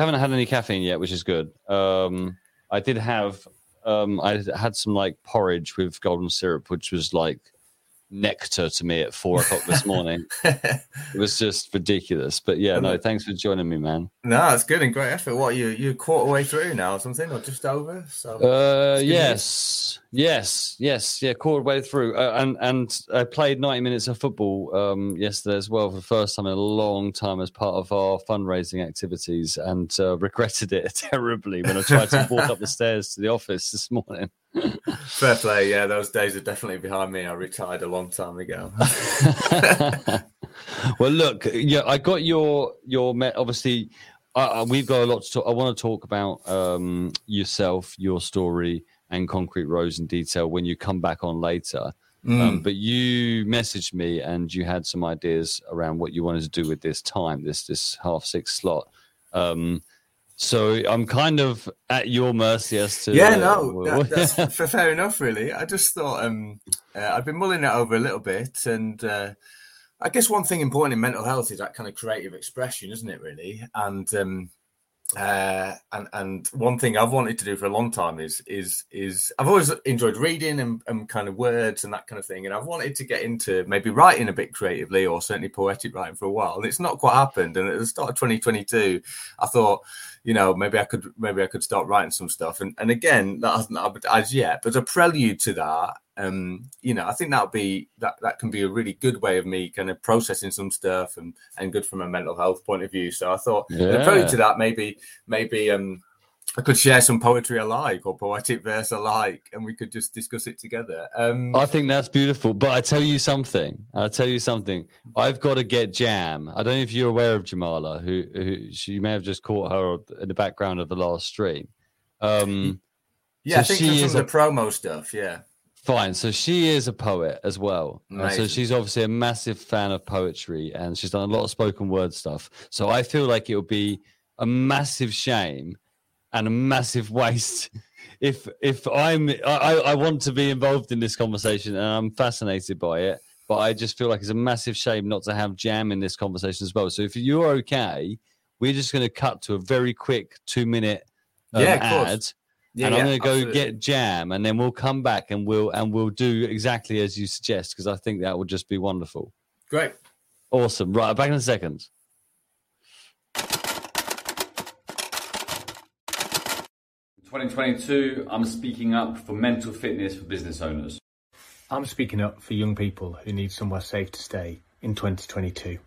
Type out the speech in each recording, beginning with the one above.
haven't had any caffeine yet, which is good. Um, I did have um, I had some like porridge with golden syrup, which was like nectar to me at four o'clock this morning. it was just ridiculous. But yeah, no, thanks for joining me, man. No, it's good and great effort. What you you quarter way through now or something, or just over? So uh, yes, yes, yes, yeah, quarter way through, uh, and and I played ninety minutes of football um, yesterday as well for the first time in a long time as part of our fundraising activities, and uh, regretted it terribly when I tried to walk up the stairs to the office this morning. Fair play, yeah. Those days are definitely behind me. I retired a long time ago. well, look, yeah, I got your your met. obviously. Uh, we've got a lot to talk. I want to talk about um, yourself, your story, and Concrete Rose in detail when you come back on later. Mm. Um, but you messaged me and you had some ideas around what you wanted to do with this time, this this half six slot. Um, so I'm kind of at your mercy as to. Yeah, no, that, that's fair enough. Really, I just thought um, uh, I've been mulling it over a little bit, and uh, I guess one thing important in mental health is that kind of creative expression, isn't it? Really, and um, uh, and and one thing I've wanted to do for a long time is is is I've always enjoyed reading and, and kind of words and that kind of thing, and I've wanted to get into maybe writing a bit creatively or certainly poetic writing for a while, and it's not quite happened. And at the start of 2022, I thought, you know, maybe I could maybe I could start writing some stuff, and and again that hasn't happened as yet, but a prelude to that um, you know, I think that'll be that that can be a really good way of me kind of processing some stuff and and good from a mental health point of view. So I thought, yeah. to that, maybe maybe um, I could share some poetry alike or poetic verse alike, and we could just discuss it together. Um, I think that's beautiful. But I tell you something. I'll tell you something. I've got to get Jam. I don't know if you're aware of Jamala, who, who she may have just caught her in the background of the last stream. Um, yeah, so I think she is the promo stuff. Yeah. Fine. So she is a poet as well. so she's obviously a massive fan of poetry and she's done a lot of spoken word stuff. So I feel like it would be a massive shame and a massive waste if if I'm I, I want to be involved in this conversation and I'm fascinated by it. But I just feel like it's a massive shame not to have jam in this conversation as well. So if you're okay, we're just going to cut to a very quick two minute um, yeah, ad yeah, and I'm going to go absolutely. get jam, and then we'll come back and we'll and we'll do exactly as you suggest because I think that would just be wonderful. Great, awesome. Right, back in a second. Twenty twenty two. I'm speaking up for mental fitness for business owners. I'm speaking up for young people who need somewhere safe to stay in 2022.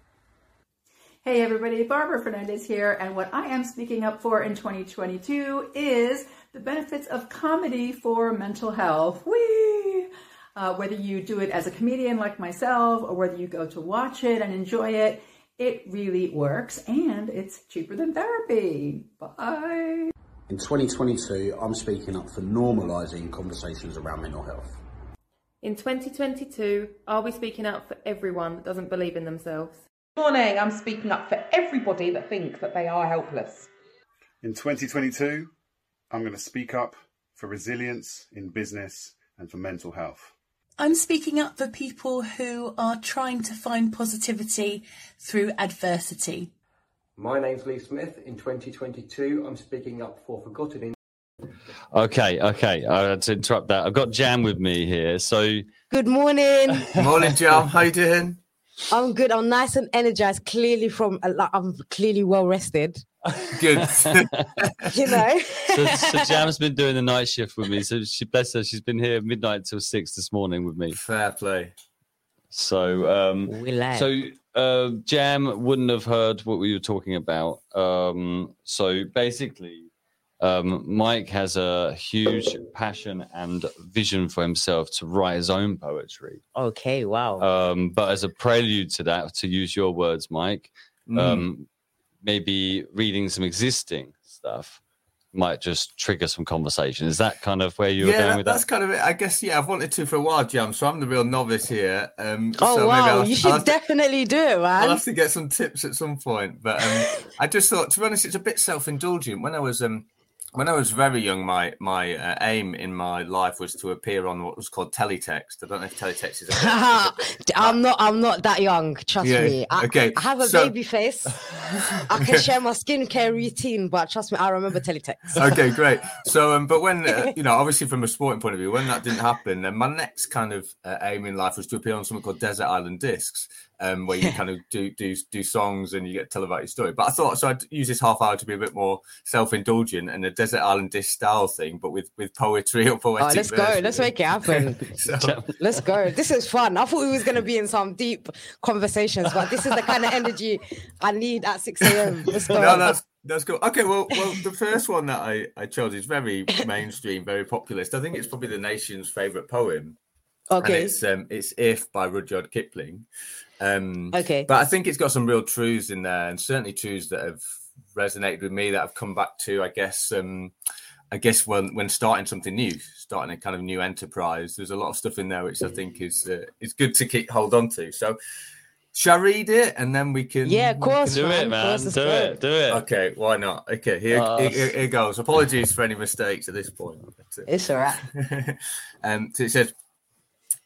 Hey everybody, Barbara Fernandez here, and what I am speaking up for in 2022 is the benefits of comedy for mental health. Whee! Uh, whether you do it as a comedian like myself or whether you go to watch it and enjoy it, it really works and it's cheaper than therapy. Bye. In 2022, I'm speaking up for normalising conversations around mental health. In 2022, I'll be speaking up for everyone that doesn't believe in themselves. Good morning, I'm speaking up for everybody that thinks that they are helpless. In 2022, I'm going to speak up for resilience in business and for mental health. I'm speaking up for people who are trying to find positivity through adversity. My name's Lee Smith. In 2022, I'm speaking up for Forgotten in. Okay, okay. I had to interrupt that. I've got Jam with me here. So, good morning. morning, Jam. How you doing? I'm good. I'm nice and energized. Clearly, from I'm clearly well rested. Good. you know. so, so Jam's been doing the night shift with me. So she bless her, she's been here midnight till six this morning with me. Fair play. So um so uh, Jam wouldn't have heard what we were talking about. Um so basically um, Mike has a huge passion and vision for himself to write his own poetry. Okay, wow. Um, but as a prelude to that, to use your words, Mike, mm. um, maybe reading some existing stuff might just trigger some conversation. Is that kind of where you were yeah, going with that? that's kind of it. I guess yeah, I've wanted to for a while, Jam. So I'm the real novice here. Um, oh so wow, you should definitely to, do it, man. I'll have to get some tips at some point. But um, I just thought, to be honest, it's a bit self-indulgent. When I was um, when I was very young, my my uh, aim in my life was to appear on what was called teletext. I don't know if teletext is. A, I'm not. I'm not that young. Trust yeah, me. I, okay. I have a so... baby face. I can share my skincare routine, but trust me, I remember teletext. okay, great. So, um, but when uh, you know, obviously from a sporting point of view, when that didn't happen, then my next kind of uh, aim in life was to appear on something called Desert Island Discs um, where you kind of do do do songs and you get to tell about your story. But I thought so I'd use this half hour to be a bit more self indulgent and a desert island disc style thing, but with with poetry or poetic. Oh, let's go. Let's make it happen. so, let's go. This is fun. I thought we was going to be in some deep conversations, but this is the kind of energy I need at six a.m. Let's go. No, that's that's cool. Okay, well, well, the first one that I, I chose is very mainstream, very populist. I think it's probably the nation's favorite poem. Okay, and it's um, it's "If" by Rudyard Kipling. Um, okay. But I think it's got some real truths in there, and certainly truths that have resonated with me that I've come back to. I guess. Um, I guess when when starting something new, starting a kind of new enterprise, there's a lot of stuff in there which I think is uh, is good to keep hold on to. So, shall I read it and then we can? Yeah, of course. Do man. it, man. Do good. it. Do it. Okay, why not? Okay, here, oh. here, here, goes. Apologies for any mistakes at this point. It's all right. um, so it says,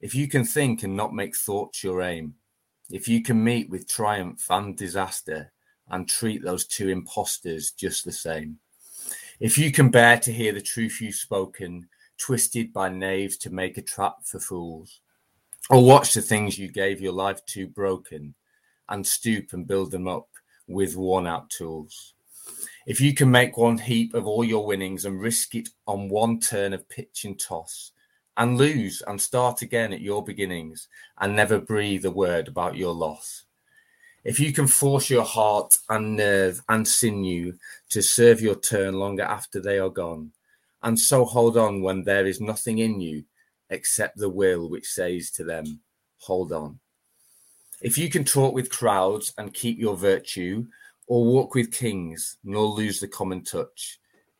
if you can think and not make thoughts your aim, if you can meet with triumph and disaster and treat those two impostors just the same, if you can bear to hear the truth you've spoken, twisted by knaves to make a trap for fools, or watch the things you gave your life to broken and stoop and build them up with worn out tools. If you can make one heap of all your winnings and risk it on one turn of pitch and toss, and lose and start again at your beginnings and never breathe a word about your loss. If you can force your heart and nerve and sinew to serve your turn longer after they are gone, and so hold on when there is nothing in you except the will which says to them, Hold on. If you can talk with crowds and keep your virtue, or walk with kings nor lose the common touch,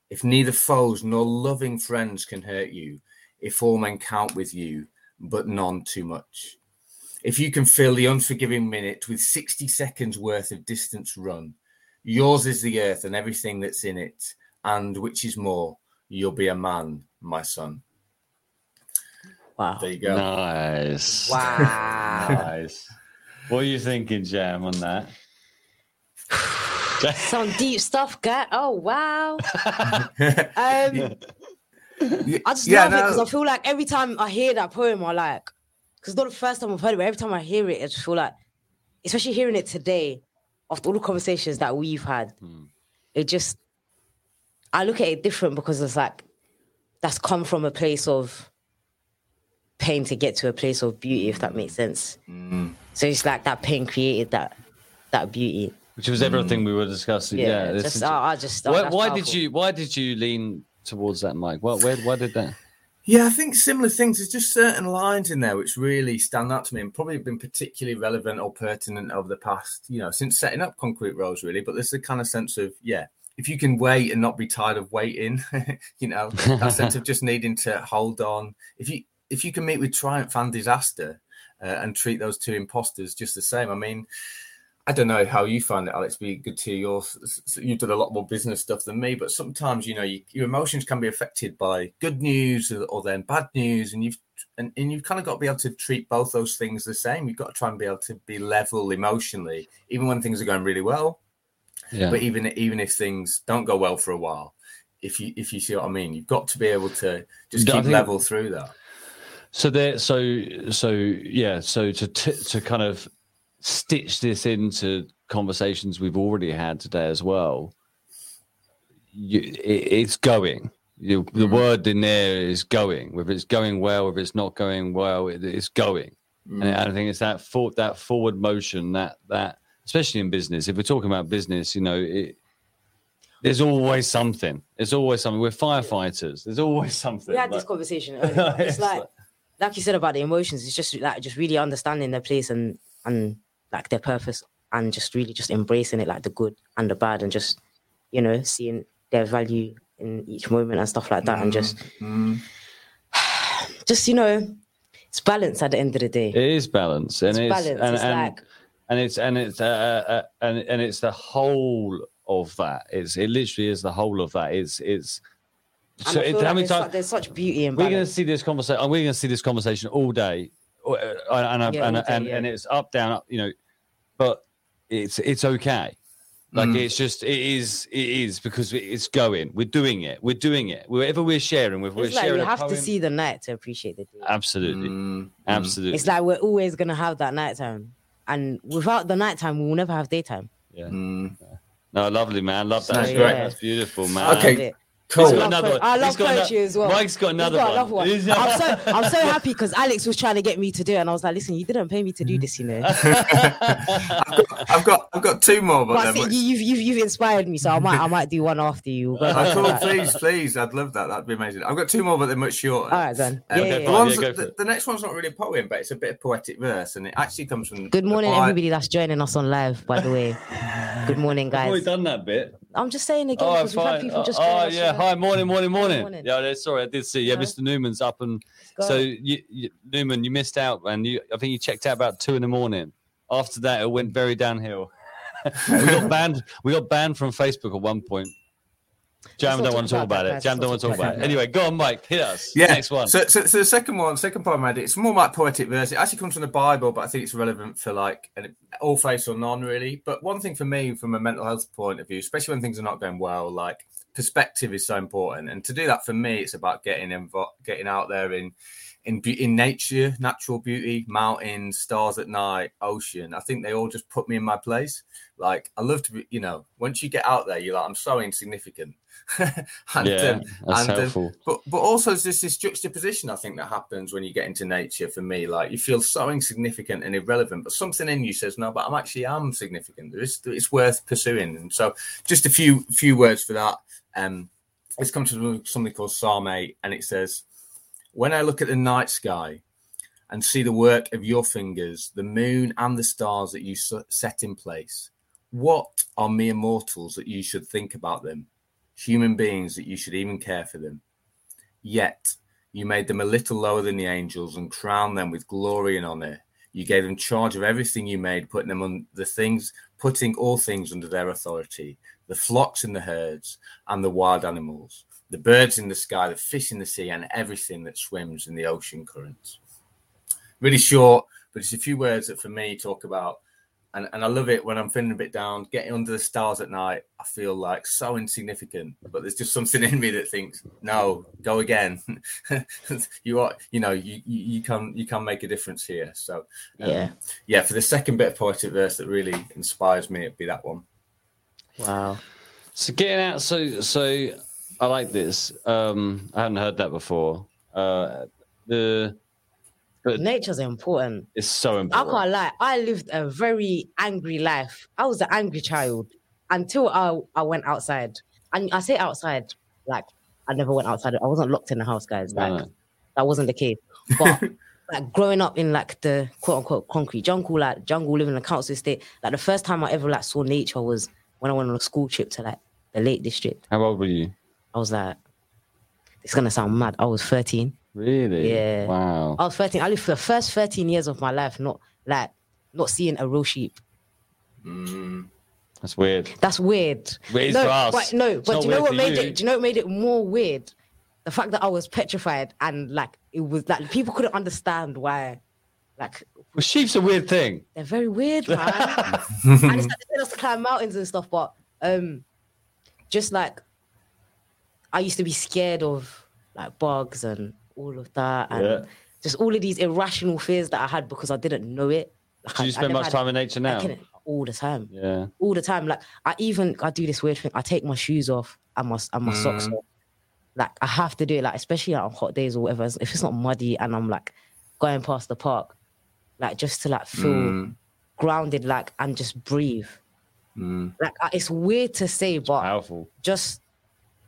if neither foes nor loving friends can hurt you, if all men count with you, but none too much. If you can fill the unforgiving minute with 60 seconds worth of distance run, yours is the earth and everything that's in it, and which is more, you'll be a man, my son. Wow. There you go. Nice. Wow. nice. What are you thinking, Jam, on that? Some deep stuff, guy. Oh wow. um, I just yeah, love no. it because I feel like every time I hear that poem, I like, because it's not the first time I've heard it, but every time I hear it, I just feel like, especially hearing it today, after all the conversations that we've had, hmm. it just, I look at it different because it's like, that's come from a place of pain to get to a place of beauty, if that makes sense. Mm. So it's like that pain created that that beauty. Which was everything mm. we were discussing. Yeah, yeah just, I, I just. Why, why did you? Why did you lean towards that, Mike? What, where, why did that? Yeah, I think similar things. There's just certain lines in there which really stand out to me and probably been particularly relevant or pertinent over the past, you know, since setting up Concrete Rose, really. But there's the kind of sense of, yeah, if you can wait and not be tired of waiting, you know, that sense of just needing to hold on. If you if you can meet with triumph and disaster uh, and treat those two imposters just the same, I mean, I don't know how you find it, Alex. Be good to your. You've done a lot more business stuff than me, but sometimes you know you, your emotions can be affected by good news or, or then bad news, and you've and, and you've kind of got to be able to treat both those things the same. You've got to try and be able to be level emotionally, even when things are going really well. Yeah. But even even if things don't go well for a while, if you if you see what I mean, you've got to be able to just keep think, level through that. So there, so so yeah, so to t- to kind of stitch this into conversations we've already had today as well, you, it, it's going. You, the mm. word in there is going. Whether it's going well, whether it's not going well, it, it's going. Mm. And I think it's that for, that forward motion that that especially in business. If we're talking about business, you know, it, There's always something. There's always something. We're firefighters. There's always something. We had like... this conversation earlier. It's like, like you said about the emotions. It's just like just really understanding their place and and like their purpose and just really just embracing it, like the good and the bad, and just you know seeing their value in each moment and stuff like that, mm and just mm just you know, it's balance at the end of the day. It is balance, and it's, it's balance. And, it's and, like and it's and it's uh, uh, uh, and and it's the whole of that. It's it literally is the whole of that. It's it's. so it, like how many times there's such beauty in. We're going to see this conversation. We're going to see this conversation all day, and and yeah, and, day, and, yeah. and, it's up down up. You know, but it's it's okay. Like mm. it's just it is it is because it's going. We're doing it. We're doing it. Wherever we're sharing with, we're like sharing. You have to see the night to appreciate the day. Absolutely, mm. absolutely. It's like we're always gonna have that nighttime and without the nighttime, we will never have daytime. Yeah. Mm. No, lovely man. Love that. That's great. That's beautiful, man. Okay. Cool. I love, another I love poetry as well. Mike's got another got one. one. I'm so I'm so happy because Alex was trying to get me to do it, and I was like, "Listen, you didn't pay me to do this, you know." I've, got, I've, got, I've got two more, but, but see, you've, you've you've inspired me, so I might I might do one after you. But, I cool, please, please, I'd love that. That'd be amazing. I've got two more, but they're much shorter. All right, then. Um, yeah, yeah, the, ones yeah, that, the, the, next one's not really a poem, but it's a bit of poetic verse, and it actually comes from. Good morning, everybody that's joining us on live. By the way, good morning, guys. I've done that bit. I'm just saying again oh, because we've had people just. Oh, yeah. Hi, morning, morning, morning, morning. Yeah, sorry, I did see. Yeah, Mr. Newman's up, and so you, you, Newman, you missed out, and you, I think you checked out about two in the morning. After that, it went very downhill. we got banned. We got banned from Facebook at one point Jam don't want to talk about, it. Jam don't want to talk about it. Anyway, go on, Mike. Hit us. Yeah. Next one. So, so, so the second one, second poem I did, it's more like poetic verse. It actually comes from the Bible, but I think it's relevant for like all faiths or none, really. But one thing for me, from a mental health point of view, especially when things are not going well, like perspective is so important. And to do that for me, it's about getting invo- getting out there in in in nature, natural beauty, mountains, stars at night, ocean. I think they all just put me in my place. Like I love to be, you know, once you get out there, you're like, I'm so insignificant. and, yeah, um, that's and, helpful. Um, but but also there's this juxtaposition I think that happens when you get into nature. For me, like you feel so insignificant and irrelevant, but something in you says, no, but I'm actually am significant. It's it's worth pursuing. And so, just a few few words for that. Um, comes from something called Psalm 8, and it says, When I look at the night sky and see the work of your fingers, the moon and the stars that you set in place, what are mere mortals that you should think about them? Human beings that you should even care for them. Yet you made them a little lower than the angels and crowned them with glory and honor. You gave them charge of everything you made, putting them on the things, putting all things under their authority the flocks and the herds, and the wild animals, the birds in the sky, the fish in the sea, and everything that swims in the ocean currents. Really short, but it's a few words that for me talk about and, and I love it when I'm feeling a bit down, getting under the stars at night. I feel like so insignificant, but there's just something in me that thinks, no, go again. you are, you know, you, you, you can you can make a difference here. So um, yeah, yeah. For the second bit of poetic verse that really inspires me, it'd be that one. Wow. So getting out, so so I like this. Um, I hadn't heard that before. Uh, the but nature's important. It's so important. I can't lie. I lived a very angry life. I was an angry child until I, I went outside. And I say outside, like I never went outside. I wasn't locked in the house, guys. Like no. that wasn't the case. But like growing up in like the quote unquote concrete jungle, like jungle living in a council estate, like the first time I ever like saw nature was when I went on a school trip to like the Lake District. How old were you? I was like, it's gonna sound mad. I was 13. Really? Yeah. Wow. I was 13. I lived for the first 13 years of my life, not like not seeing a real sheep. Mm. That's weird. That's weird. Weird no, for us. But no, it's but do you know what made you. it? Do you know what made it more weird? The fact that I was petrified and like it was like people couldn't understand why. Like, well, sheep's a weird thing. They're very weird, man. and it's like they us to climb mountains and stuff, but um, just like I used to be scared of like bugs and all of that, and yeah. just all of these irrational fears that I had because I didn't know it. Like, do you I, spend I much time in nature now? all the time. Yeah, all the time. Like I even I do this weird thing. I take my shoes off and my and my mm. socks off. Like I have to do it. Like especially like, on hot days or whatever. If it's not muddy and I'm like going past the park, like just to like feel mm. grounded, like and just breathe. Mm. Like it's weird to say, but powerful. Just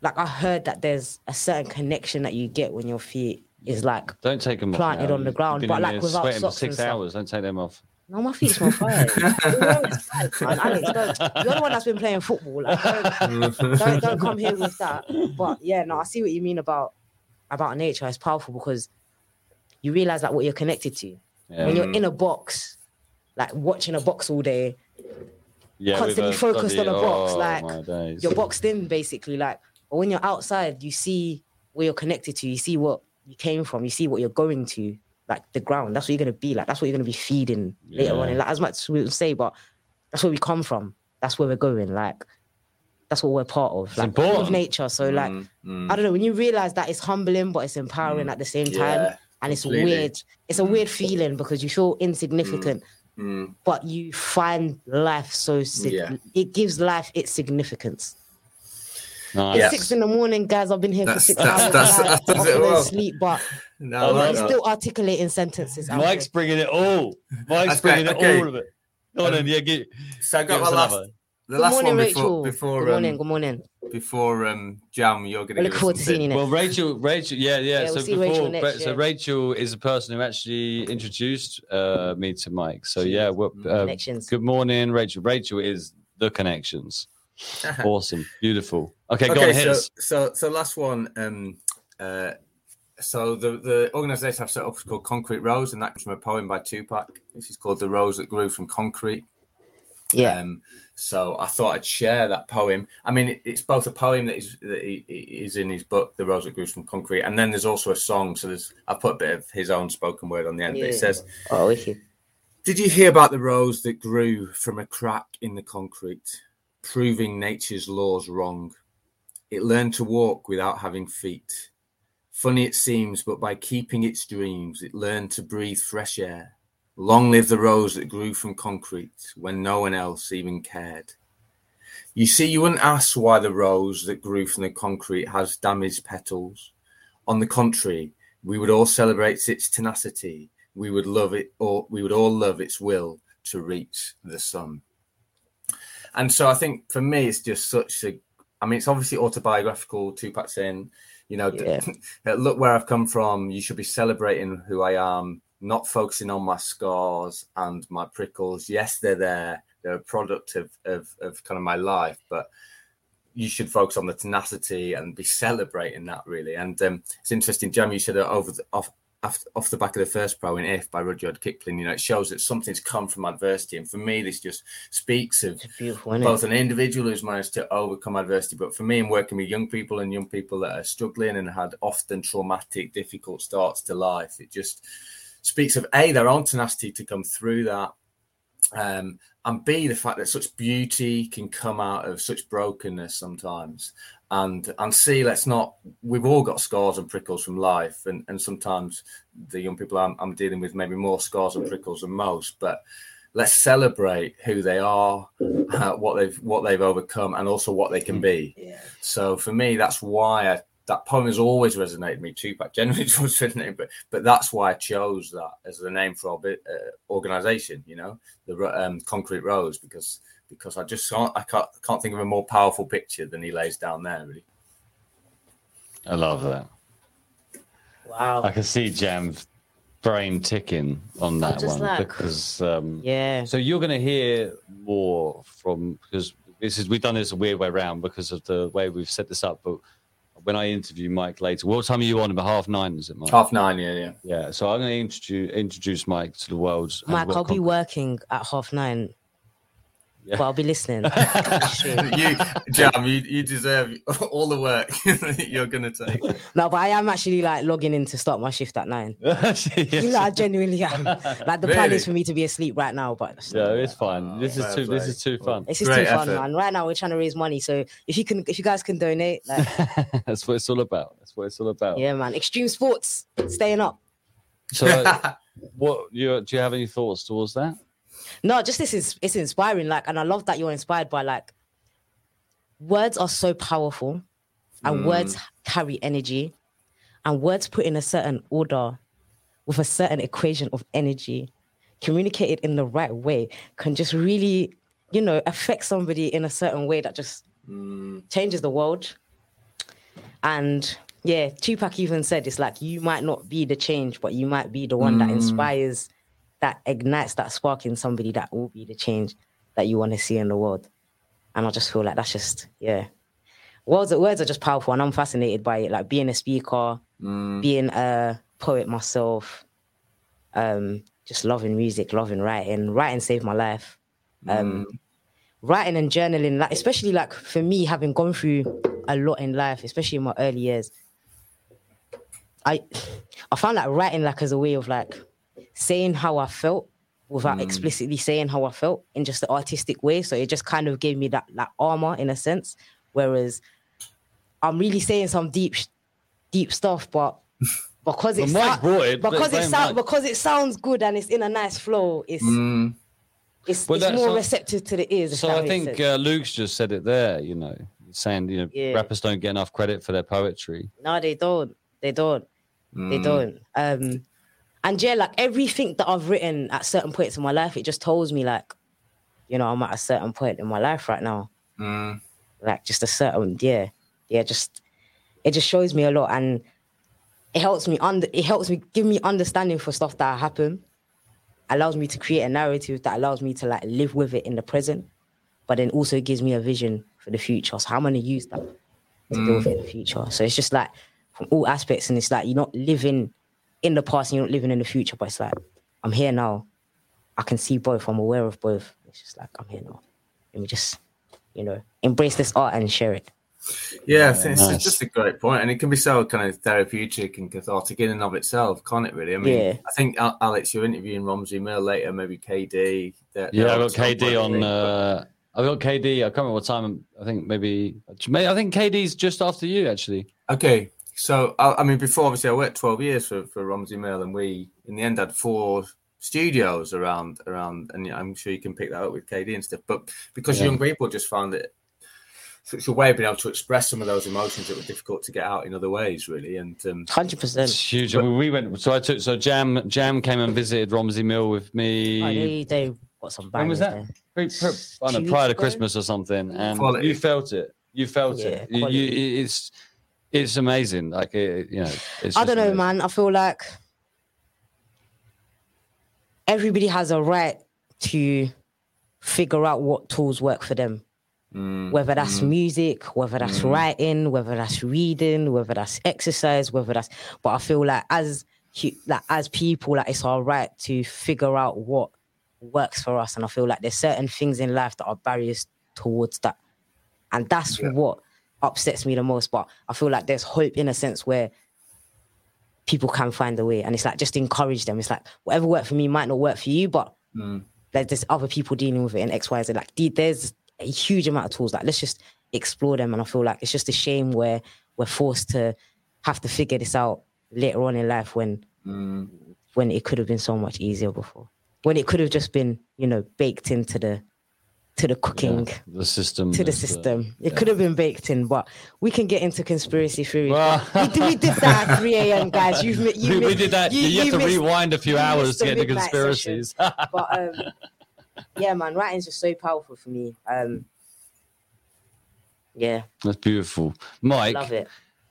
like I heard that there's a certain connection that you get when your feet is like don't take them planted on the ground, but like without socks for six hours. Don't take them off. No, my feet smell fire. Alex, don't, you're the one that's been playing football. Like, don't, don't, don't come here with that. But yeah, no, I see what you mean about about nature. It's powerful because you realize like what you're connected to. Yeah. When you're mm. in a box, like watching a box all day, yeah, constantly focused on a box, oh, like you're boxed in basically. Like, but when you're outside, you see where you're connected to. You see what you came from. You see what you're going to like the ground. That's what you're gonna be like. That's what you're gonna be feeding yeah. later on. And like as much as we say, but that's where we come from. That's where we're going. Like that's what we're part of. Like of nature. So mm, like mm. I don't know, when you realize that it's humbling but it's empowering mm. at the same time. Yeah, and it's completely. weird. It's a weird feeling because you feel insignificant. Mm, mm. But you find life so sig- yeah. it gives life its significance. Nice. It's yes. six in the morning, guys. I've been here that's, for six that's, hours. That's, that's, that's it well. sleep, but no, I'm no. still articulating sentences. Mike's bringing it all. Mike's bringing it okay. all of it. Go on, um, yeah, get, so I got my last, the good last morning, one before, Rachel. before good morning, um, good morning. Before um, Jam, you're going to look forward to seeing you. Well, Rachel, Rachel, yeah, yeah. yeah so we'll before, Rachel so Rachel is the person who actually introduced uh, me to Mike. So yeah, well, uh, connections. Good morning, Rachel. Rachel is the connections. awesome, beautiful. Okay, okay go on. So, so, so last one. Um, uh, so the the organisation I've set up is called Concrete Rose, and that comes from a poem by Tupac. This is called "The Rose That Grew from Concrete." Yeah. Um, so I thought I'd share that poem. I mean, it, it's both a poem that is that he, is in his book, "The Rose That Grew from Concrete," and then there's also a song. So there's I put a bit of his own spoken word on the end. Yeah. But it says, "Oh, you. Did you hear about the rose that grew from a crack in the concrete, proving nature's laws wrong? It learned to walk without having feet." Funny it seems, but by keeping its dreams, it learned to breathe fresh air. Long live the rose that grew from concrete when no one else even cared. You see, you wouldn't ask why the rose that grew from the concrete has damaged petals. On the contrary, we would all celebrate its tenacity. We would love it, or we would all love its will to reach the sun. And so, I think for me, it's just such a. I mean, it's obviously autobiographical. Tupac saying, you know, yeah. look where I've come from. You should be celebrating who I am, not focusing on my scars and my prickles. Yes, they're there. They're a product of, of, of kind of my life, but you should focus on the tenacity and be celebrating that really. And um, it's interesting, Jam, you said over the, off off, off the back of the first pro in If by Rudyard Kipling, you know, it shows that something's come from adversity. And for me, this just speaks of both an individual who's managed to overcome adversity, but for me, I'm working with young people and young people that are struggling and had often traumatic, difficult starts to life. It just speaks of A, their own tenacity to come through that. Um, and B, the fact that such beauty can come out of such brokenness sometimes. And and see let's not we've all got scars and prickles from life. And and sometimes the young people I'm, I'm, dealing with maybe more scars and prickles than most but let's celebrate who they are uh, what they've what they've overcome and also what they can be. Yeah. so for me that's why I, that poem has always resonated with me tupac generally was resonated but but that's why i chose that as the name for our uh, organization you know the um, concrete rose because because I just can't I can't can't think of a more powerful picture than he lays down there. Really, I love that. Wow, I can see Jam brain ticking on that one like, because um, yeah. So you're going to hear more from because this is we've done this a weird way around because of the way we've set this up, but. When I interview Mike later, what time are you on? About half nine, is it, Mike? Half nine, yeah, yeah. Yeah, so I'm going to introduce introduce Mike to the world. Mike, I'll be working at half nine yeah. But I'll be listening. you, Jam, you, you deserve all the work you're gonna take. No, but I am actually like logging in to start my shift at nine. yes. You know, I genuinely am. Like the really? plan is for me to be asleep right now, but yeah, it's fine. This is too. Play. This is too fun. This is Great too fun, effort. man. Right now we're trying to raise money, so if you can, if you guys can donate, like... that's what it's all about. That's what it's all about. Yeah, man. Extreme sports, staying up. So, uh, what you do? You have any thoughts towards that? No, just this is it's inspiring. Like, and I love that you're inspired by like words are so powerful, and mm. words carry energy, and words put in a certain order with a certain equation of energy, communicated in the right way, can just really you know, affect somebody in a certain way that just mm. changes the world. And yeah, Tupac even said it's like you might not be the change, but you might be the one mm. that inspires, that ignites that spark in somebody that will be the change that you want to see in the world. And I just feel like that's just yeah. Words words are just powerful, and I'm fascinated by it. Like being a speaker, mm. being a poet myself, um, just loving music, loving writing. Writing saved my life. Um, mm. Writing and journaling, like especially like for me, having gone through a lot in life, especially in my early years, I I found like writing like as a way of like saying how I felt without Mm. explicitly saying how I felt in just the artistic way. So it just kind of gave me that that armor in a sense. Whereas I'm really saying some deep deep stuff, but because it Well, brought it, because it sounds because it sounds good and it's in a nice flow, it's Mm. it's, Well, it's more not- receptive to the ears. So I think uh, Luke's just said it there. You know, saying you know Yeah. rappers don't get enough credit for their poetry. No, they don't. They don't. They Mm. don't. Um, and yeah, like everything that I've written at certain points in my life, it just tells me like, you know, I'm at a certain point in my life right now. Mm. Like just a certain, yeah, yeah, just it just shows me a lot, and it helps me under. It helps me give me understanding for stuff that happen. Allows me to create a narrative that allows me to like live with it in the present, but then also gives me a vision for the future. So how am I gonna use that to deal with it in the future? So it's just like from all aspects, and it's like you're not living in the past and you're not living in the future, but it's like I'm here now. I can see both. I'm aware of both. It's just like I'm here now. Let me just, you know, embrace this art and share it. Yeah, I think it's nice. just a great point, and it can be so kind of therapeutic and cathartic in and of itself, can't it? Really, I mean, Yeah. I think Alex, you're interviewing Romsey Mill later, maybe KD. They're- Yeah, they're I on got KD point, I on. but- Uh, I got KD. I can't remember what time. I think maybe. I think KD's just after you actually. Okay, so I, I mean, before obviously I worked twelve years for for Romsey Mill, and we in the end had four studios around around, and I'm sure you can pick that up with KD and stuff. But because Yeah. young people just found it such a way of being able to express some of those emotions that were difficult to get out in other ways, really. And um, Hundred percent. It's huge. I mean, we went. So I took. So Jam Jam came and visited Romsey Mill with me. Oh, they they got some when was that? there. Pre- pre- I don't know, prior to? Christmas or something, and Quality. you felt it. You felt Yeah, it. You, you, it's it's amazing. Like it, you know, it's I don't know, amazing. man. I feel like everybody has a right to figure out what tools work for them. mm, Whether that's mm, music, whether that's Mm. writing, whether that's reading, whether that's exercise, whether that's. But I feel like as like as people, like it's our right to figure out what works for us, and I feel like there's certain things in life that are barriers towards that, and that's Yeah. what upsets me the most. But I feel like there's hope in a sense where people can find a way, and it's like just encourage them. It's like whatever worked for me might not work for you, but mm. there's other people dealing with it in X, Y, Z. Like there's a huge amount of tools. Like let's just explore them. And I feel like it's just a shame where we're forced to have to figure this out later on in life when Mm. when it could have been so much easier before. When it could have just been, you know, baked into the to the cooking. the system. To the uh, system, it yeah. could have been baked in, but we can get into conspiracy theories. Well- we, did, we did that at 3 a.m., guys. You've you we, we did that. You, have to rewind a few hours to get the conspiracies. but um, yeah, man, writing's just so powerful for me. Um, yeah, That's beautiful, Mike. love it.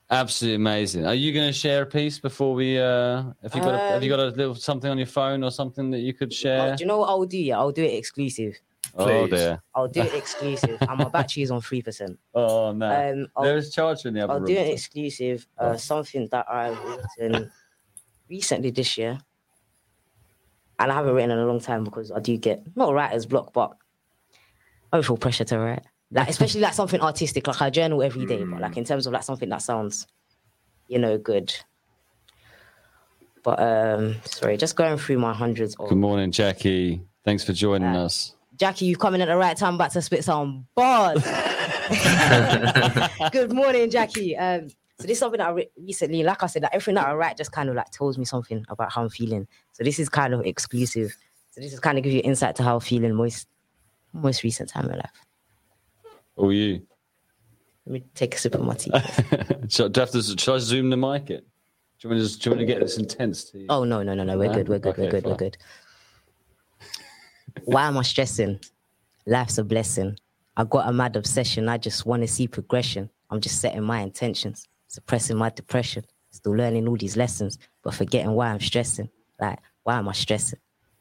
Absolutely amazing. Are you going to share a piece before we? uh Have you got? a, have you got a little something on your phone or something that you could share? do you know what I'll do? Yeah, I'll do it exclusive. Oh Please. dear. I'll do it exclusive, and my battery is on three percent. Oh no. Um, I'll, there is charger in the other I'll room. do an exclusive. Uh, something that I've written recently this year, and I haven't written in a long time because I do get not writer's block, but I feel pressure to write. Like especially like something artistic, like I journal every day, but like in terms of like something that sounds, you know, good. But um, sorry, just going through my hundreds of Good morning, Jackie. Thanks for joining us. Jackie, you coming at the right time back to spit some bars. Good morning, Jackie. Um, so this is something that I re- recently, like I said, like everything that I write just kind of like tells me something about how I'm feeling. So this is kind of exclusive. So this is kind of give you insight to how I'm feeling most most recent time in my life. Oh, you. Let me take a sip of my tea. so, do I have to, should I zoom the mic in? Do you want to, just, do you want to get this intensity? Oh no, no, no, no. We're No? good. We're good. Okay, we're good. We're good. Why am I stressing? Life's a blessing. I got a mad obsession. I just want to see progression. I'm just setting my intentions, suppressing my depression, still learning all these lessons, but forgetting why I'm stressing. Like, why am I stressing?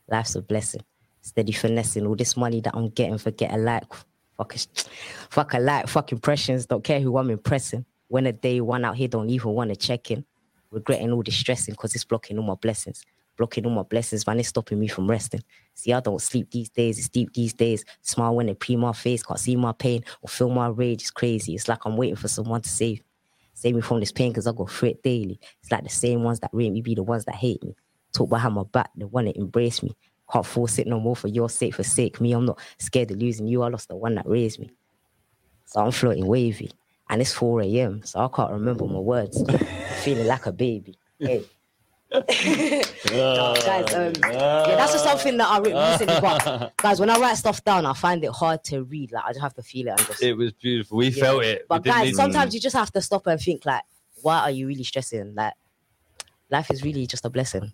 Life's a blessing. Steady finessing all this money that I'm getting, forget a like. Fuck a, fuck a like, fuck impressions. Don't care who I'm impressing. When a day one out here don't even want to check in. Regretting all this stressing because it's blocking all my blessings blocking all my blessings, man. It's stopping me from resting. See, I don't sleep these days. It's deep these days. Smile when they pre my face, can't see my pain or feel my rage. It's crazy. It's like I'm waiting for someone to save, save me from this pain because I go through it daily. It's like the same ones that rate me be the ones that hate me. Talk behind my back, the one to embrace me. Can't force it no more for your sake, forsake me. I'm not scared of losing you. I lost the one that raised me. So I'm floating wavy. And it's 4 a.m. So I can't remember my words. feeling like a baby. Hey guys, um, yeah, that's just something that I wrote recently. But guys, when I write stuff down, I find it hard to read. Like I just have to feel it. And just, it was beautiful. We yeah. felt it. But guys, sometimes you just have to stop and think like, why are you really stressing? Like, life is really just a blessing.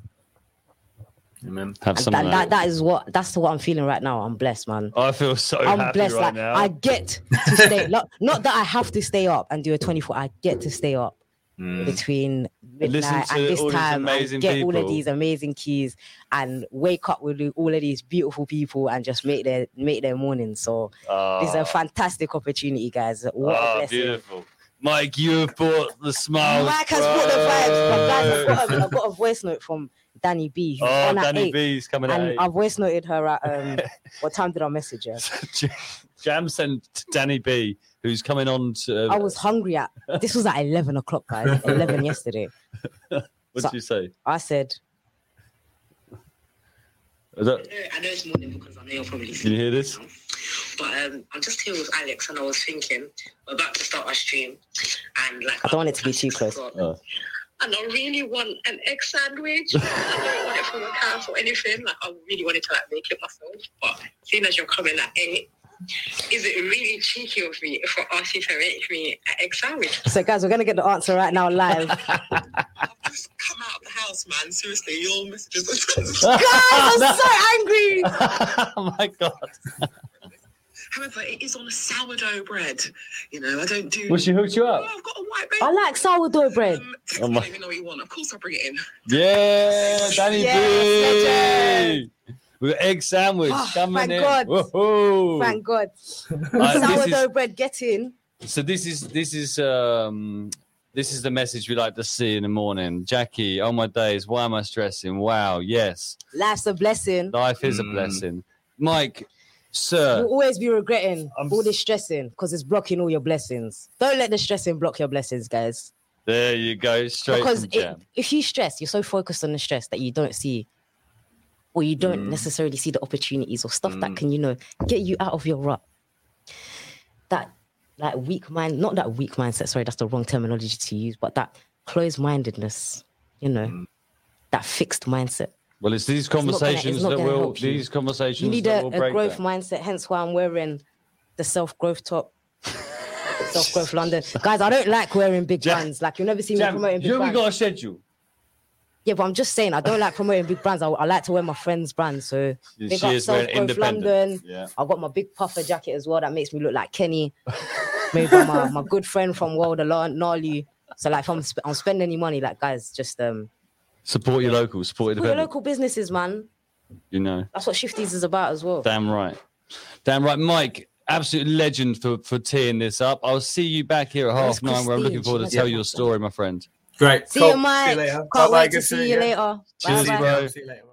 Amen. Have some that, that, that is what that's what I'm feeling right now. I'm blessed, man. I feel so I'm blessed. Right like, now. I get to stay. not, not that I have to stay up and do a 24. I get to stay up mm. between midnight and this time and get people. all of these amazing keys and wake up with all of these beautiful people and just make their make their morning. So oh. it's a ah. fantastic opportunity, guys. What oh, beautiful. Mike, you have brought the smile. Mike has brought the vibes. But guys, I've got, a, I've got a voice note from Danny B. Who's oh, Danny B's coming and I voice noted her at um, what time did I message her? Jam sent Danny B who's coming on to. Uh, I was hungry at. This was at eleven o'clock, guys. eleven yesterday. what so did you say? I said. Is that... I know it's morning because I know you're probably. Can you hear this? But um, I'm just here with Alex, and I was thinking we're about to start our stream, and like I don't want it to be too close. Oh. And I really want an egg sandwich. I don't want it from a house or anything. Like I really wanted to like make it myself. But seeing as you're coming at eight, is it really cheeky of me for asking ask you to make me an egg sandwich? So, guys, we're going to get the answer right now live. I've just come out of the house, man. Seriously, your messages are Guys, I'm so angry. oh, my God. However, it is on a sourdough bread. You know, I don't do. Well, she hooked you up. Oh, I've got a white baby. I like sourdough bread. Um, oh my... I don't even know what you want. Of course, I'll bring it in. Yeah, Danny yes, B. With egg sandwich oh, coming thank in. God. Whoa. Thank God. Uh, Sourdough is, bread, get in. So this is this is um this is the message we like to see in the morning. Jackie, oh my days, why am I stressing? Wow, yes. Life's a blessing. Life is mm. a blessing. Mike, sir. You'll always be regretting I'm... all this stressing because it's blocking all your blessings. Don't let the stressing block your blessings, guys. There you go, straight because it, if you stress, you're so focused on the stress that you don't see or you don't mm. necessarily see the opportunities or stuff mm. that can, you know, get you out of your rut. That like weak mind, not that weak mindset, sorry, that's the wrong terminology to use, but that closed mindedness, you know, mm. that fixed mindset. Well, it's these conversations gonna, that will these conversations. You need a, a growth that. mindset, hence why I'm wearing the self growth top. self growth London. Guys, I don't like wearing big brands. Like you'll never see me promoting big you brands. You got a schedule. Yeah, but I'm just saying I don't like promoting big brands. I, I like to wear my friends' brands. So big she up Growth London. Yeah. I've got my big puffer jacket as well that makes me look like Kenny. Made by my, my good friend from World of Gnarly. So like if I'm sp- I'm spending any money, like guys, just um support your local, support, support your local businesses, man. You know. That's what Shifties is about as well. Damn right. Damn right. Mike, absolute legend for, for teeing this up. I'll see you back here at half nine where I'm looking forward to tell your story, my friend. Great. See cool. you, Mike. See you later. Can't wait to see you later. Cheers, bro. See you later.